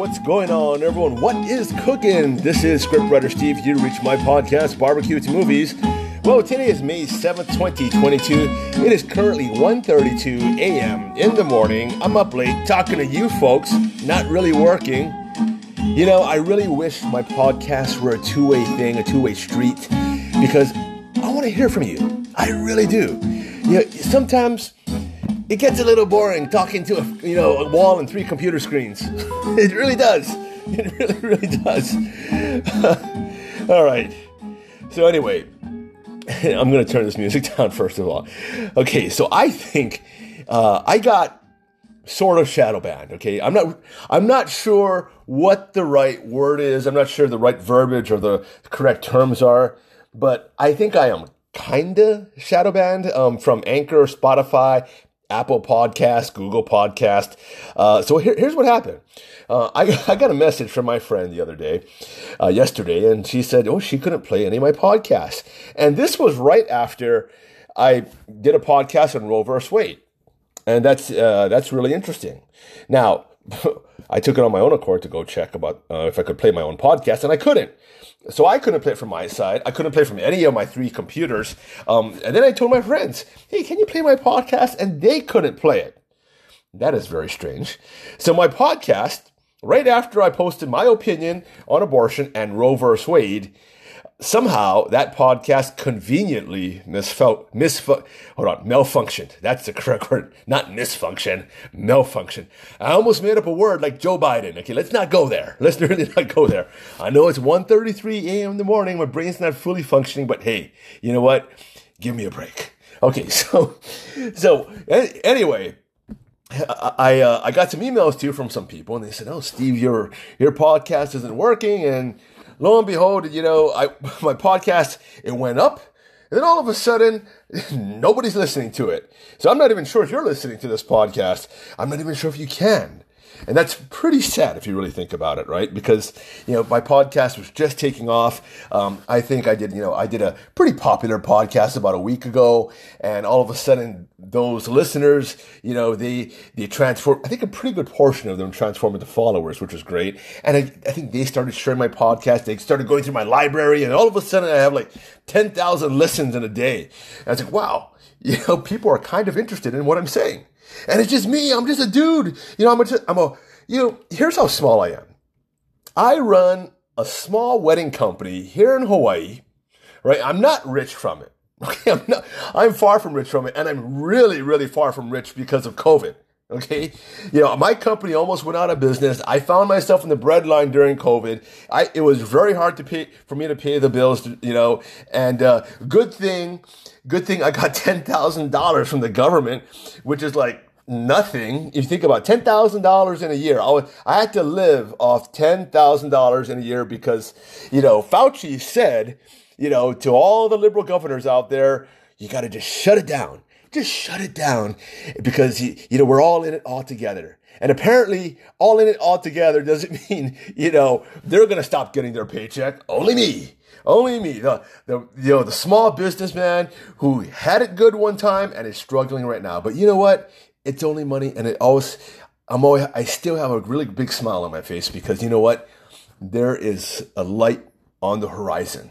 what's going on, everyone? What is cooking? This is Scriptwriter Steve to reach my podcast, Barbecue to Movies. Well, today is May 7th, 2022. It is currently 1.32 a.m. in the morning. I'm up late talking to you folks, not really working. You know, I really wish my podcast were a two-way thing, a two-way street, because I want to hear from you. I really do. You know, sometimes it gets a little boring talking to a you know a wall and three computer screens. it really does. It really really does. all right. So anyway, I'm to turn this music down first of all. Okay, so I think uh, I got sort of shadow banned. Okay, I'm not I'm not sure what the right word is. I'm not sure the right verbiage or the correct terms are, but I think I am kinda shadow banned um, from Anchor, Spotify, Apple Podcast, Google Podcast. Uh, so here, here's what happened. Uh, I, I got a message from my friend the other day, uh, yesterday, and she said, "Oh, she couldn't play any of my podcasts." And this was right after I did a podcast on Roe versus Wade, and that's uh, that's really interesting. Now, I took it on my own accord to go check about uh, if I could play my own podcast, and I couldn't. So I couldn't play it from my side. I couldn't play from any of my three computers. Um, and then I told my friends, hey, can you play my podcast? And they couldn't play it. That is very strange. So my podcast, right after I posted my opinion on abortion and Roe versus Wade, somehow that podcast conveniently misfelt, misfu- hold on, malfunctioned. That's the correct word. Not misfunction, malfunction. I almost made up a word like Joe Biden. Okay, let's not go there. Let's really not go there. I know it's 1.33 a.m. in the morning. My brain's not fully functioning, but hey, you know what? Give me a break. Okay, so, so anyway, I uh, I got some emails too from some people, and they said, "Oh, Steve, your your podcast isn't working," and lo and behold, you know, I my podcast it went up, and then all of a sudden, nobody's listening to it. So I'm not even sure if you're listening to this podcast. I'm not even sure if you can. And that's pretty sad if you really think about it, right? Because, you know, my podcast was just taking off. Um, I think I did, you know, I did a pretty popular podcast about a week ago. And all of a sudden, those listeners, you know, they, they transform, I think a pretty good portion of them transformed into followers, which was great. And I, I think they started sharing my podcast. They started going through my library. And all of a sudden, I have like 10,000 listens in a day. And I was like, wow, you know, people are kind of interested in what I'm saying. And it's just me. I'm just a dude. You know, I'm a, I'm a, you know, here's how small I am. I run a small wedding company here in Hawaii, right? I'm not rich from it. Okay. I'm not, I'm far from rich from it. And I'm really, really far from rich because of COVID. Okay. You know, my company almost went out of business. I found myself in the breadline during COVID. I, it was very hard to pay, for me to pay the bills, you know, and, uh, good thing, good thing I got $10,000 from the government, which is like nothing. If you think about $10,000 in a year, I, I had to live off $10,000 in a year because, you know, Fauci said, you know, to all the liberal governors out there, you got to just shut it down just shut it down because you, know we're all in it all together. And apparently all in it all together doesn't mean you know they're going to stop getting their paycheck. Only me. Only me. The, the you know the small businessman who had it good one time and is struggling right now. But you know what? It's only money and it always i'm always i still have a really big smile on my face because you know what? There is a light on the horizon.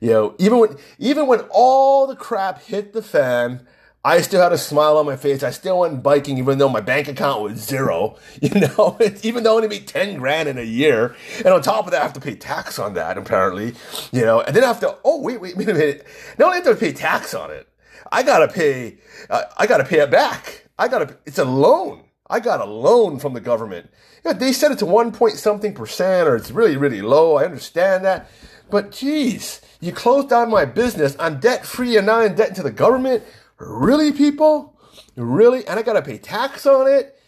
You know even when even when all the crap hit the fan I still had a smile on my face. I still went biking even though my bank account was zero, you know, even though I only made 10 grand in a year. And on top of that, I have to pay tax on that, apparently, you know, and then I have to, oh, wait, wait, wait a minute. Not only have to pay tax on it, I gotta pay, uh, I gotta pay it back. I gotta, it's a loan. I got a loan from the government. You know, they said it's one point something percent or it's really, really low. I understand that. But geez, you closed down my business. I'm debt free and now in debt to the government. Really, people? Really? And I gotta pay tax on it?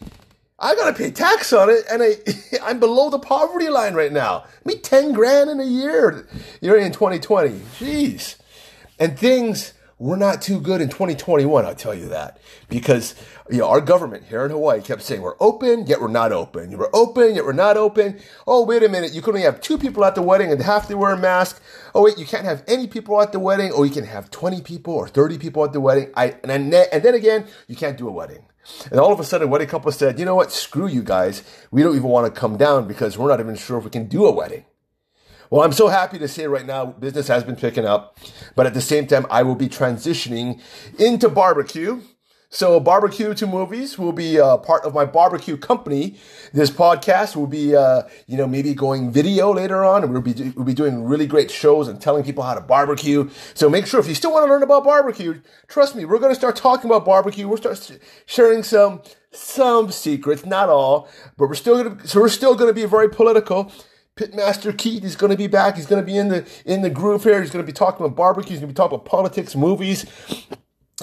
I gotta pay tax on it, and I I'm below the poverty line right now. Me ten grand in a year. You're in 2020. Jeez, and things were not too good in 2021. I'll tell you that because you know our government here in Hawaii kept saying we're open, yet we're not open. Were open, yet we're not open. Oh wait a minute, you can only have two people at the wedding and have to wear a mask. Oh wait, you can't have any people at the wedding. Oh, you can have 20 people or 30 people at the wedding. I and then, and then again, you can't do a wedding. And all of a sudden, a wedding couple said, you know what, screw you guys. We don't even want to come down because we're not even sure if we can do a wedding. Well, I'm so happy to say right now business has been picking up, but at the same time, I will be transitioning into barbecue. So, barbecue to movies will be uh, part of my barbecue company. This podcast will be, uh, you know, maybe going video later on, and we'll be we'll be doing really great shows and telling people how to barbecue. So, make sure if you still want to learn about barbecue, trust me, we're going to start talking about barbecue. We'll start sharing some some secrets, not all, but we're still going to so we're still going to be very political. Pitmaster Keith is going to be back. He's going to be in the in the groove here. He's going to be talking about barbecue. He's going to be talking about politics, movies,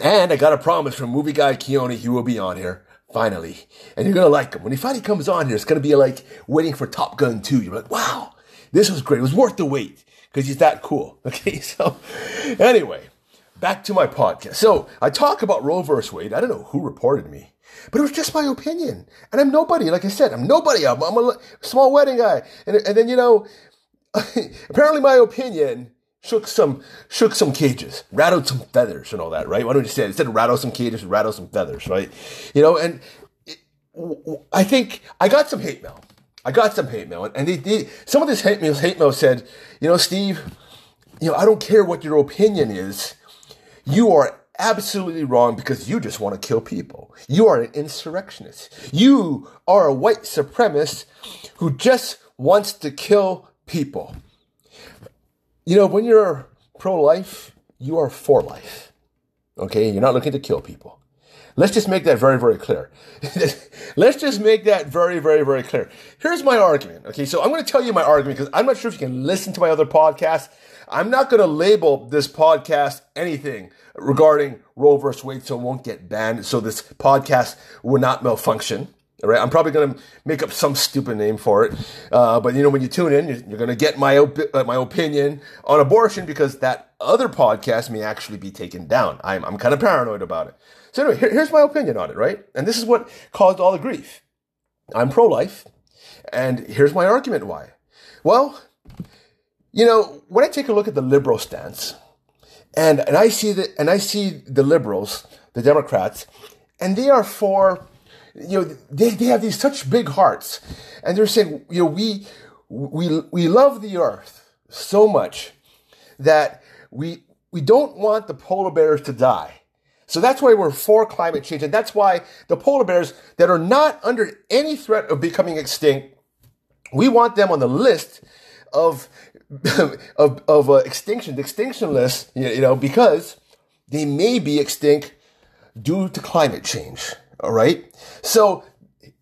and I got a promise from movie guy Keone. He will be on here finally, and you're going to like him when he finally comes on here. It's going to be like waiting for Top Gun 2. You're like, wow, this was great. It was worth the wait because he's that cool. Okay, so anyway, back to my podcast. So I talk about Roe versus Wade. I don't know who reported me. But it was just my opinion. And I'm nobody. Like I said, I'm nobody. I'm, I'm a small wedding guy. And, and then, you know, apparently my opinion shook some shook some cages, rattled some feathers and all that, right? Why don't you say it? Instead of rattle some cages, rattle some feathers, right? You know, and it, I think I got some hate mail. I got some hate mail. And they, they, some of this hate mail, hate mail said, you know, Steve, you know, I don't care what your opinion is. You are absolutely wrong because you just want to kill people. You are an insurrectionist. You are a white supremacist who just wants to kill people. You know, when you're pro life, you are for life. Okay? You're not looking to kill people. Let's just make that very, very clear. Let's just make that very, very, very clear. Here's my argument. Okay, so I'm going to tell you my argument because I'm not sure if you can listen to my other podcast. I'm not going to label this podcast anything regarding Roe versus Wade, so it won't get banned. So this podcast will not malfunction. All right, I'm probably going to make up some stupid name for it. Uh, but you know, when you tune in, you're, you're going to get my op- uh, my opinion on abortion because that other podcast may actually be taken down. I'm I'm kind of paranoid about it. So anyway, here, here's my opinion on it, right? And this is what caused all the grief. I'm pro-life, and here's my argument why. Well, you know, when I take a look at the liberal stance, and, and I see the, and I see the liberals, the Democrats, and they are for, you know, they, they have these such big hearts. And they're saying, you know, we, we, we love the earth so much that we, we don't want the polar bears to die. So that's why we're for climate change. And that's why the polar bears that are not under any threat of becoming extinct, we want them on the list of of of uh, extinction, the extinction list, you know, because they may be extinct due to climate change. All right. So,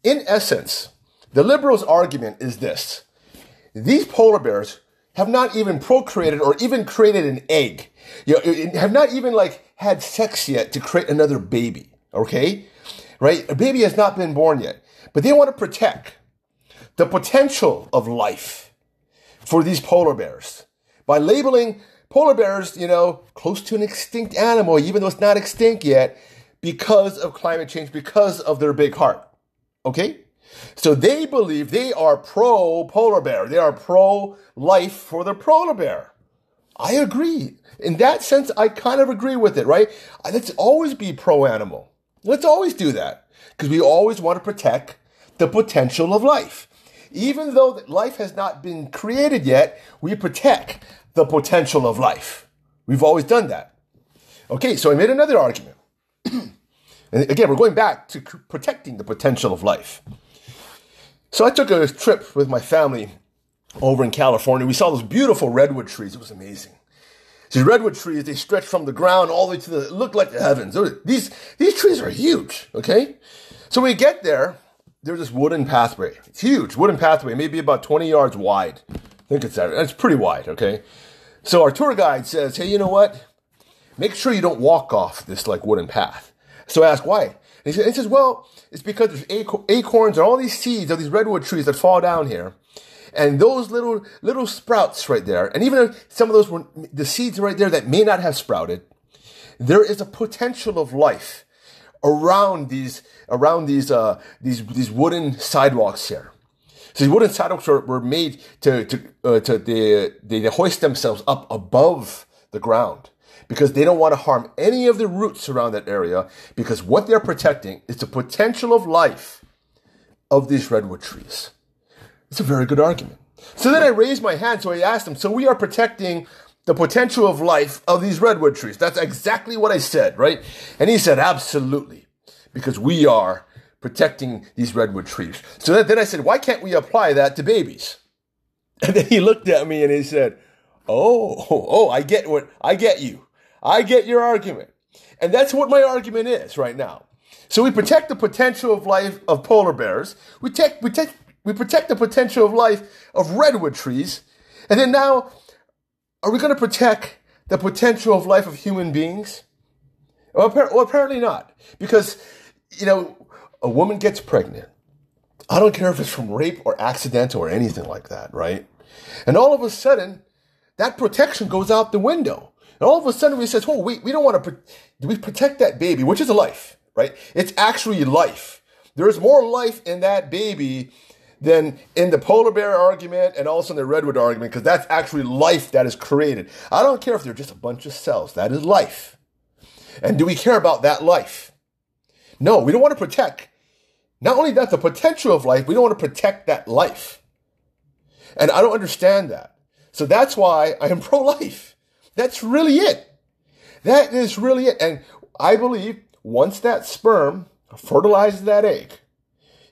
in essence, the liberals' argument is this: these polar bears have not even procreated or even created an egg. You know, have not even like had sex yet to create another baby. Okay, right? A baby has not been born yet, but they want to protect the potential of life for these polar bears by labeling polar bears, you know, close to an extinct animal, even though it's not extinct yet, because of climate change, because of their big heart. Okay? So they believe they are pro polar bear. They are pro life for the polar bear. I agree. In that sense, I kind of agree with it, right? Let's always be pro animal. Let's always do that because we always want to protect the potential of life. Even though life has not been created yet, we protect the potential of life. We've always done that. Okay, so I made another argument. and again, we're going back to protecting the potential of life. So I took a trip with my family over in California. We saw those beautiful redwood trees. It was amazing. These redwood trees, they stretch from the ground all the way to the, look like the heavens. These, these trees are huge, okay? So we get there, there's this wooden pathway. It's huge, wooden pathway, maybe about 20 yards wide. I think it's that. It's pretty wide, okay? So our tour guide says, hey, you know what? Make sure you don't walk off this like wooden path. So I ask why. And he says, well, it's because there's acorns and all these seeds of these redwood trees that fall down here. And those little, little sprouts right there, and even if some of those were the seeds right there that may not have sprouted, there is a potential of life around these, around these, uh, these, these wooden sidewalks here. So these wooden sidewalks were, were made to, to, uh, to, they, they hoist themselves up above the ground because they don't want to harm any of the roots around that area because what they're protecting is the potential of life of these redwood trees. It's a very good argument. So then I raised my hand, so I asked him, so we are protecting the potential of life of these redwood trees. That's exactly what I said, right? And he said, absolutely, because we are protecting these redwood trees. So then I said, why can't we apply that to babies? And then he looked at me and he said, oh, oh, I get what, I get you. I get your argument. And that's what my argument is right now. So we protect the potential of life of polar bears. We, take, we, take, we protect the potential of life of redwood trees. And then now, are we going to protect the potential of life of human beings? Well, apparently not. Because, you know, a woman gets pregnant. I don't care if it's from rape or accidental or anything like that, right? And all of a sudden, that protection goes out the window. And all of a sudden we says, oh, we, we don't want to, do we protect that baby, which is a life, right? It's actually life. There is more life in that baby than in the polar bear argument and also in the redwood argument, because that's actually life that is created. I don't care if they're just a bunch of cells. That is life. And do we care about that life? No, we don't want to protect. Not only that, the potential of life, we don't want to protect that life. And I don't understand that. So that's why I am pro life. That's really it. That is really it. And I believe once that sperm fertilizes that egg,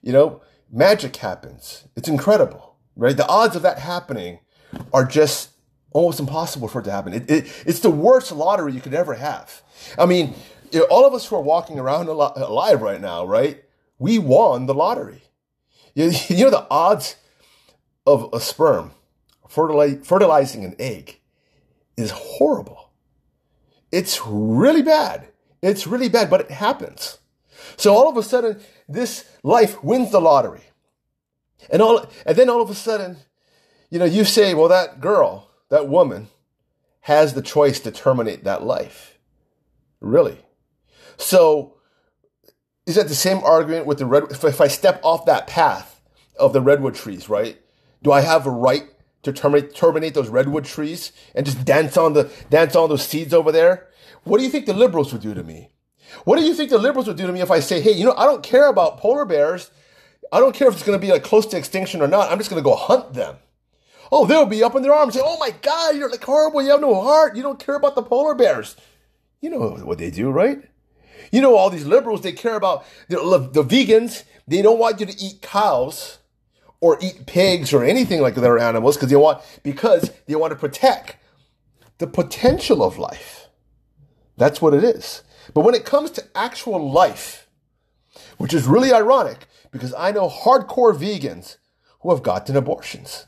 you know, magic happens. It's incredible, right? The odds of that happening are just almost impossible for it to happen. It, it, it's the worst lottery you could ever have. I mean, all of us who are walking around alive right now, right? We won the lottery. You, you know the odds of a sperm fertilizing an egg is horrible. It's really bad. It's really bad, but it happens. So all of a sudden, this life wins the lottery. And all, and then all of a sudden, you know, you say, well, that girl, that woman has the choice to terminate that life. Really? So is that the same argument with the red? If I step off that path of the redwood trees, right? Do I have a right to terminate, terminate those redwood trees and just dance on the dance on those seeds over there? What do you think the liberals would do to me? What do you think the liberals would do to me if I say, hey, you know, I don't care about polar bears. I don't care if it's going to be like close to extinction or not. I'm just going to go hunt them. Oh, they'll be up in their arms Say, oh my God, you're like horrible. You have no heart. You don't care about the polar bears. You know what they do, right? You know, all these liberals, they care about the, the vegans. They don't want you to eat cows or eat pigs or anything like their animals because they want because they want to protect the potential of life. That's what it is. But when it comes to actual life, which is really ironic because I know hardcore vegans who have gotten abortions.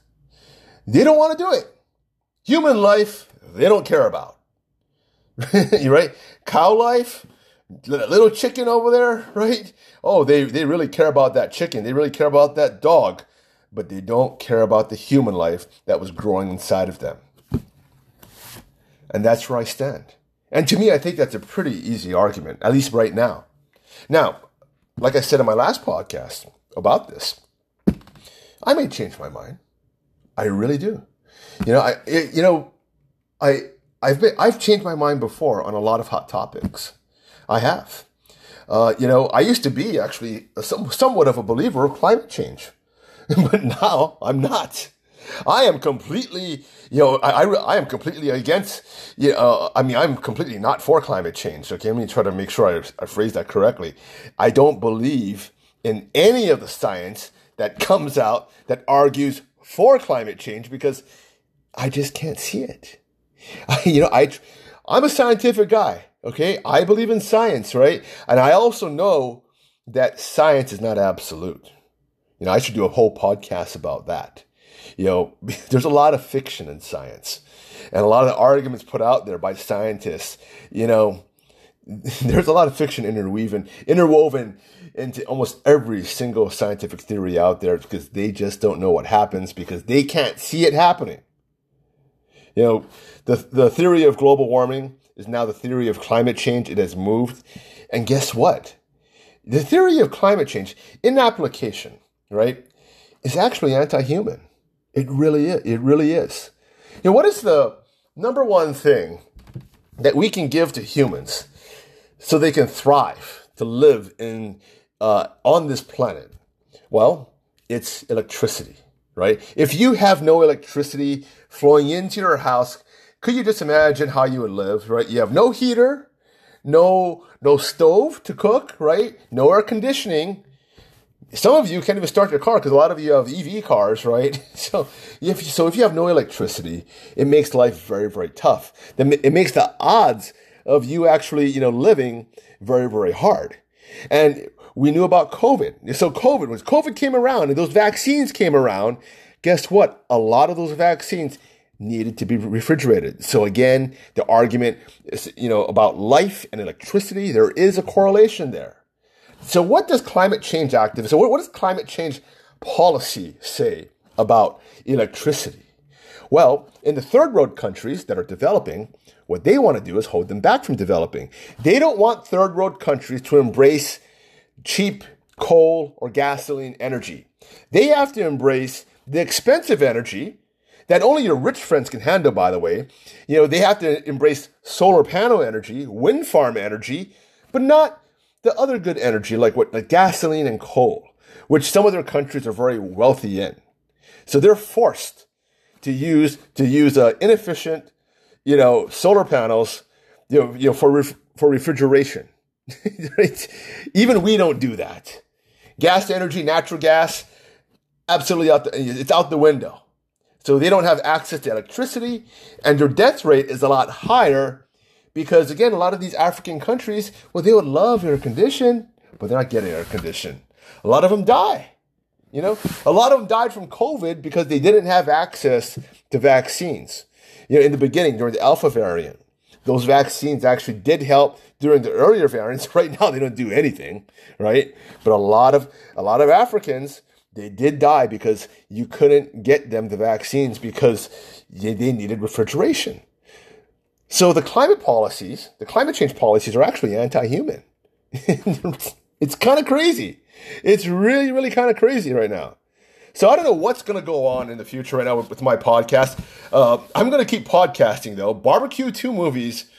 They don't want to do it. Human life, they don't care about. you right? Cow life, little chicken over there, right? Oh, they, they really care about that chicken. They really care about that dog but they don't care about the human life that was growing inside of them. And that's where I stand. And to me, I think that's a pretty easy argument, at least right now. Now, like I said in my last podcast about this, I may change my mind. I really do. You know, I you know, I I've been I've changed my mind before on a lot of hot topics. I have. Uh, you know, I used to be actually some, somewhat of a believer of climate change. but now I'm not. I am completely, you know, I, I, I am completely against, you know, uh, I mean, I'm completely not for climate change. Okay, let me try to make sure I, I phrase that correctly. I don't believe in any of the science that comes out that argues for climate change because I just can't see it. I, you know, I, I'm a scientific guy. Okay, I believe in science, right? And I also know that science is not absolute. You know, I should do a whole podcast about that. You know, there's a lot of fiction in science and a lot of the arguments put out there by scientists, you know, there's a lot of fiction interwoven, interwoven into almost every single scientific theory out there because they just don't know what happens because they can't see it happening. You know, the, the theory of global warming is now the theory of climate change. It has moved. And guess what? The theory of climate change in application, right, is actually anti-human. It really is. It really is. You know, what is the number one thing that we can give to humans so they can thrive, to live in uh, on this planet? Well, it's electricity, right? If you have no electricity flowing into your house, could you just imagine how you would live, right? You have no heater, no no stove to cook, right? No air conditioning. Some of you can't even start your car because a lot of you have EV cars, right? So if so, if you have no electricity, it makes life very very tough. It makes the odds of you actually you know living very very hard. And we knew about COVID. So COVID was COVID came around and those vaccines came around. Guess what? A lot of those vaccines needed to be refrigerated. So again, the argument is, you know, about life and electricity, there is a correlation there. So what does climate change activists, so what, what does climate change policy say about electricity? Well, in the third world countries that are developing, what they want to do is hold them back from developing. They don't want third world countries to embrace cheap coal or gasoline energy. They have to embrace the expensive energy that only your rich friends can handle, by the way. You know, they have to embrace solar panel energy, wind farm energy, but not the other good energy like what like gasoline and coal, which some of their countries are very wealthy in. So they're forced to use to use uh, inefficient, you know, solar panels, you know, you know for ref, for refrigeration. Even we don't do that. Gas energy, natural gas, absolutely out the, it's out the window. So they don't have access to electricity, and their death rate is a lot higher because, again, a lot of these African countries, well, they would love air condition, but they're not getting air condition. A lot of them die. You know, a lot of them died from COVID because they didn't have access to vaccines. You know, in the beginning, during the Alpha variant, those vaccines actually did help during the earlier variants. Right now, they don't do anything, right? But a lot of a lot of Africans they did die because you couldn't get them the vaccines because they needed refrigeration. So the climate policies, the climate change policies are actually anti-human. it's kind of crazy. It's really, really kind of crazy right now. So I don't know what's going to go on in the future right now with, with my podcast. Uh, I'm going to keep podcasting though. Barbecue to Movies,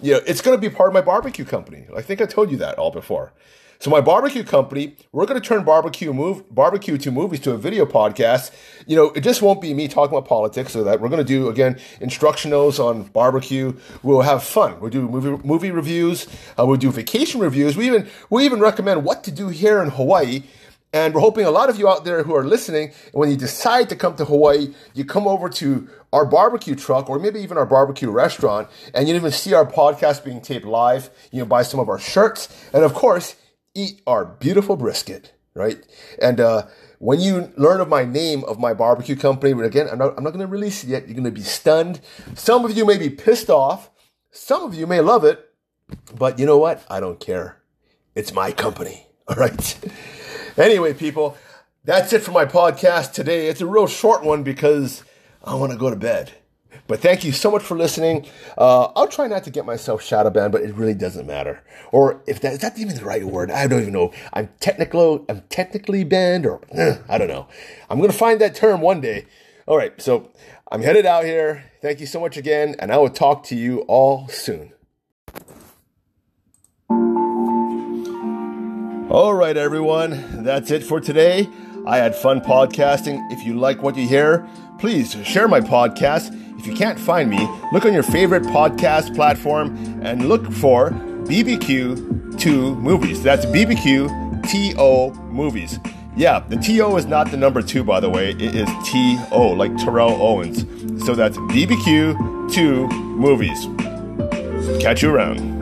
you know, it's going to be part of my barbecue company. I think I told you that all before. So my barbecue company, we're going to turn barbecue move barbecue to movies to a video podcast. You know, it just won't be me talking about politics. So that we're going to do again instructionals on barbecue. We'll have fun. We'll do movie movie reviews. Uh, we'll do vacation reviews. We even we even recommend what to do here in Hawaii. And we're hoping a lot of you out there who are listening, when you decide to come to Hawaii, you come over to our barbecue truck or maybe even our barbecue restaurant and you even see our podcast being taped live. You know, buy some of our shirts. And of course, eat our beautiful brisket, right? And uh, when you learn of my name of my barbecue company, but again, I'm not, I'm not going to release it yet. You're going to be stunned. Some of you may be pissed off. Some of you may love it. But you know what? I don't care. It's my company. All right. anyway, people, that's it for my podcast today. It's a real short one because I want to go to bed. But thank you so much for listening. Uh, I'll try not to get myself shadow banned, but it really doesn't matter. Or if that, that even the right word? I don't even know. I'm technical. I'm technically banned, or uh, I don't know. I'm gonna find that term one day. All right, so I'm headed out here. Thank you so much again, and I will talk to you all soon. All right, everyone, that's it for today. I had fun podcasting. If you like what you hear, please share my podcast if you can't find me, look on your favorite podcast platform and look for BBQ to Movies. That's BBQ Movies. Yeah, the TO is not the number two, by the way. It is TO, like Terrell Owens. So that's BBQ to Movies. Catch you around.